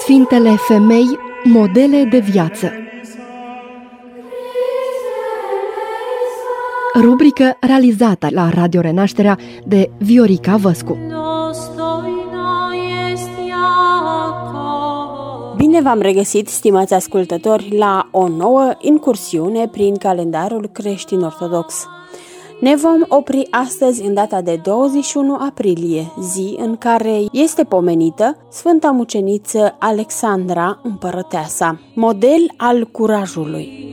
Sfintele femei, modele de viață. Rubrică realizată la Radio Renașterea de Viorica Văscu. Bine v-am regăsit, stimați ascultători, la o nouă incursiune prin calendarul creștin-ortodox. Ne vom opri astăzi în data de 21 aprilie, zi în care este pomenită Sfânta Muceniță Alexandra Împărăteasa, model al curajului.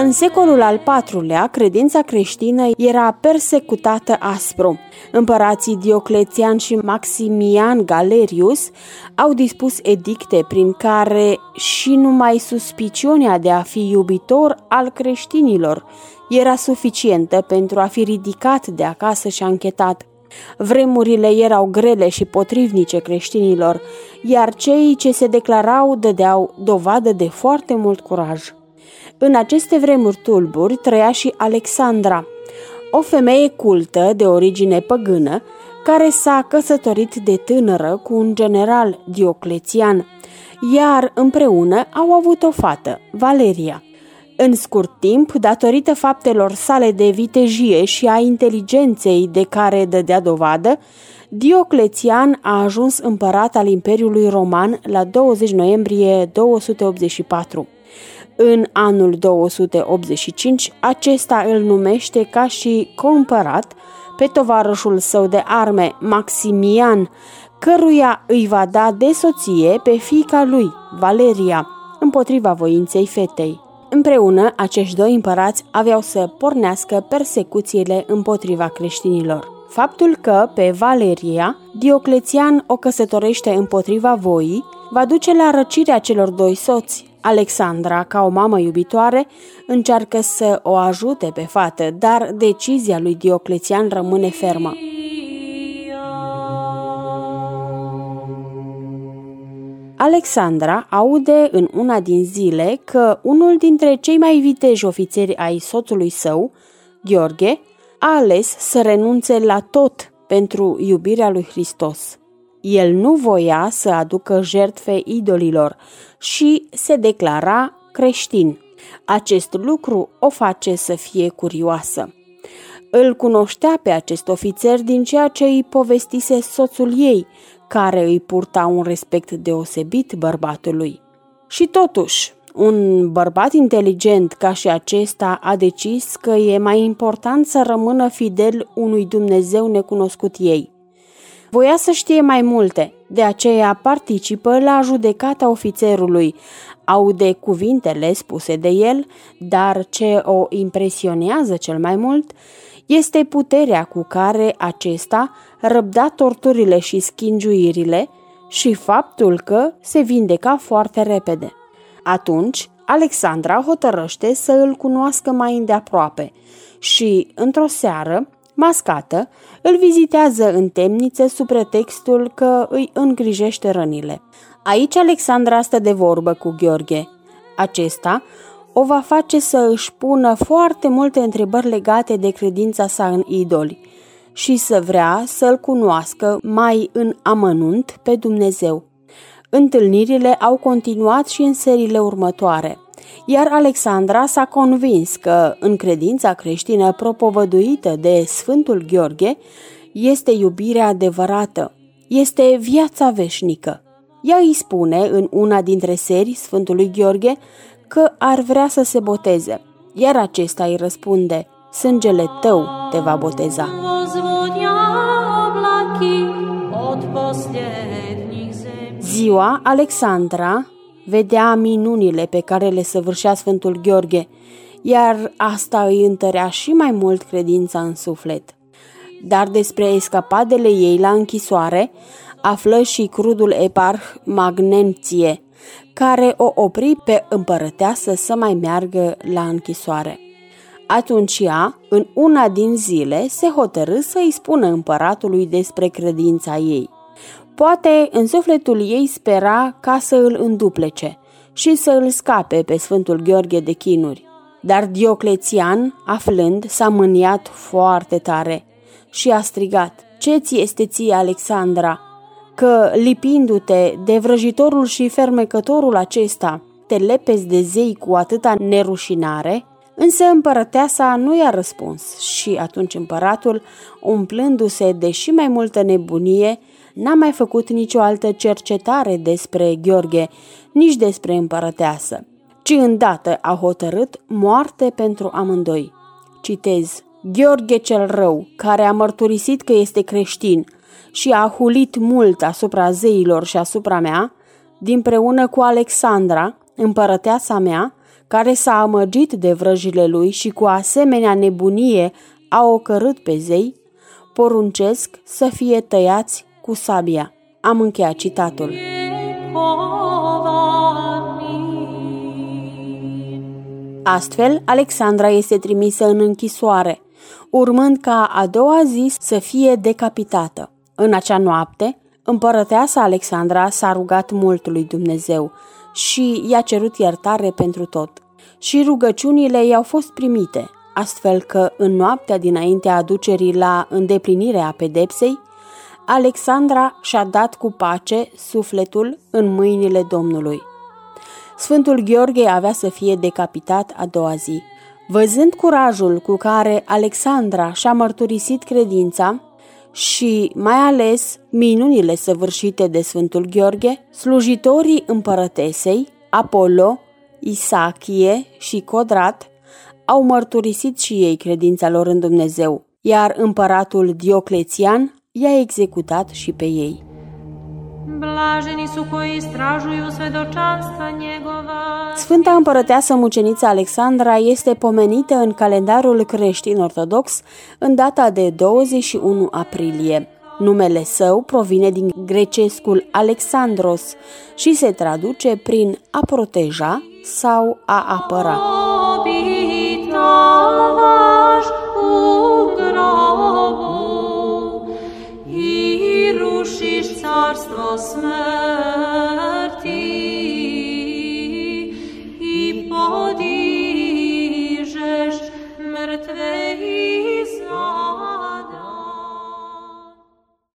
În secolul al IV-lea, credința creștină era persecutată aspru. Împărații Dioclețian și Maximian Galerius au dispus edicte prin care și numai suspiciunea de a fi iubitor al creștinilor era suficientă pentru a fi ridicat de acasă și anchetat. Vremurile erau grele și potrivnice creștinilor, iar cei ce se declarau dădeau dovadă de foarte mult curaj. În aceste vremuri tulburi trăia și Alexandra, o femeie cultă de origine păgână, care s-a căsătorit de tânără cu un general Dioclețian, iar împreună au avut o fată, Valeria. În scurt timp, datorită faptelor sale de vitejie și a inteligenței de care dădea dovadă, Dioclețian a ajuns împărat al Imperiului Roman la 20 noiembrie 284. În anul 285, acesta îl numește ca și compărat pe tovarășul său de arme, Maximian, căruia îi va da de soție pe fiica lui, Valeria, împotriva voinței fetei. Împreună, acești doi împărați aveau să pornească persecuțiile împotriva creștinilor. Faptul că, pe Valeria, Dioclețian o căsătorește împotriva voii, va duce la răcirea celor doi soți, Alexandra, ca o mamă iubitoare, încearcă să o ajute pe fată, dar decizia lui Dioclețian rămâne fermă. Alexandra aude în una din zile că unul dintre cei mai viteji ofițeri ai soțului său, Gheorghe, a ales să renunțe la tot pentru iubirea lui Hristos. El nu voia să aducă jertfe idolilor și se declara creștin. Acest lucru o face să fie curioasă. Îl cunoștea pe acest ofițer din ceea ce îi povestise soțul ei, care îi purta un respect deosebit bărbatului. Și totuși, un bărbat inteligent ca și acesta a decis că e mai important să rămână fidel unui Dumnezeu necunoscut ei. Voia să știe mai multe, de aceea participă la judecata ofițerului, aude cuvintele spuse de el, dar ce o impresionează cel mai mult este puterea cu care acesta răbda torturile și schingiuirile și faptul că se vindeca foarte repede. Atunci, Alexandra hotărăște să îl cunoască mai îndeaproape și, într-o seară, mascată, îl vizitează în temniță sub pretextul că îi îngrijește rănile. Aici Alexandra stă de vorbă cu Gheorghe. Acesta o va face să își pună foarte multe întrebări legate de credința sa în idoli și să vrea să-l cunoască mai în amănunt pe Dumnezeu. Întâlnirile au continuat și în seriile următoare, iar Alexandra s-a convins că, în credința creștină propovăduită de Sfântul Gheorghe, este iubirea adevărată, este viața veșnică. Ea îi spune în una dintre serii Sfântului Gheorghe că ar vrea să se boteze, iar acesta îi răspunde, sângele tău te va boteza. Ziua, Alexandra vedea minunile pe care le săvârșea Sfântul Gheorghe, iar asta îi întărea și mai mult credința în suflet. Dar despre escapadele ei la închisoare află și crudul eparh Magnenție, care o opri pe împărăteasă să mai meargă la închisoare. Atunci ea, în una din zile, se hotărâ să îi spună împăratului despre credința ei. Poate în sufletul ei spera ca să îl înduplece și să îl scape pe Sfântul Gheorghe de chinuri. Dar Dioclețian, aflând, s-a mâniat foarte tare și a strigat, Ce ți este ție, Alexandra? Că, lipindu-te de vrăjitorul și fermecătorul acesta, te lepezi de zei cu atâta nerușinare? Însă împărăteasa nu i-a răspuns și atunci împăratul, umplându-se de și mai multă nebunie, n-a mai făcut nicio altă cercetare despre Gheorghe, nici despre împărăteasă, ci îndată a hotărât moarte pentru amândoi. Citez, Gheorghe cel rău, care a mărturisit că este creștin și a hulit mult asupra zeilor și asupra mea, dinpreună cu Alexandra, împărăteasa mea, care s-a amăgit de vrăjile lui și cu asemenea nebunie a ocărât pe zei, poruncesc să fie tăiați cu sabia. Am încheiat citatul. Astfel, Alexandra este trimisă în închisoare, urmând ca a doua zi să fie decapitată. În acea noapte, împărăteasa Alexandra s-a rugat mult lui Dumnezeu și i-a cerut iertare pentru tot. Și rugăciunile i-au fost primite, astfel că în noaptea dinaintea aducerii la îndeplinirea pedepsei, Alexandra și-a dat cu pace sufletul în mâinile Domnului. Sfântul Gheorghe avea să fie decapitat a doua zi. Văzând curajul cu care Alexandra și-a mărturisit credința și mai ales minunile săvârșite de Sfântul Gheorghe, slujitorii împărătesei, Apollo, Isachie și Codrat, au mărturisit și ei credința lor în Dumnezeu, iar împăratul Dioclețian i-a executat și pe ei. Sfânta împărăteasă mucenița Alexandra este pomenită în calendarul creștin ortodox în data de 21 aprilie. Numele său provine din grecescul Alexandros și se traduce prin a proteja sau a apăra. царство смерть.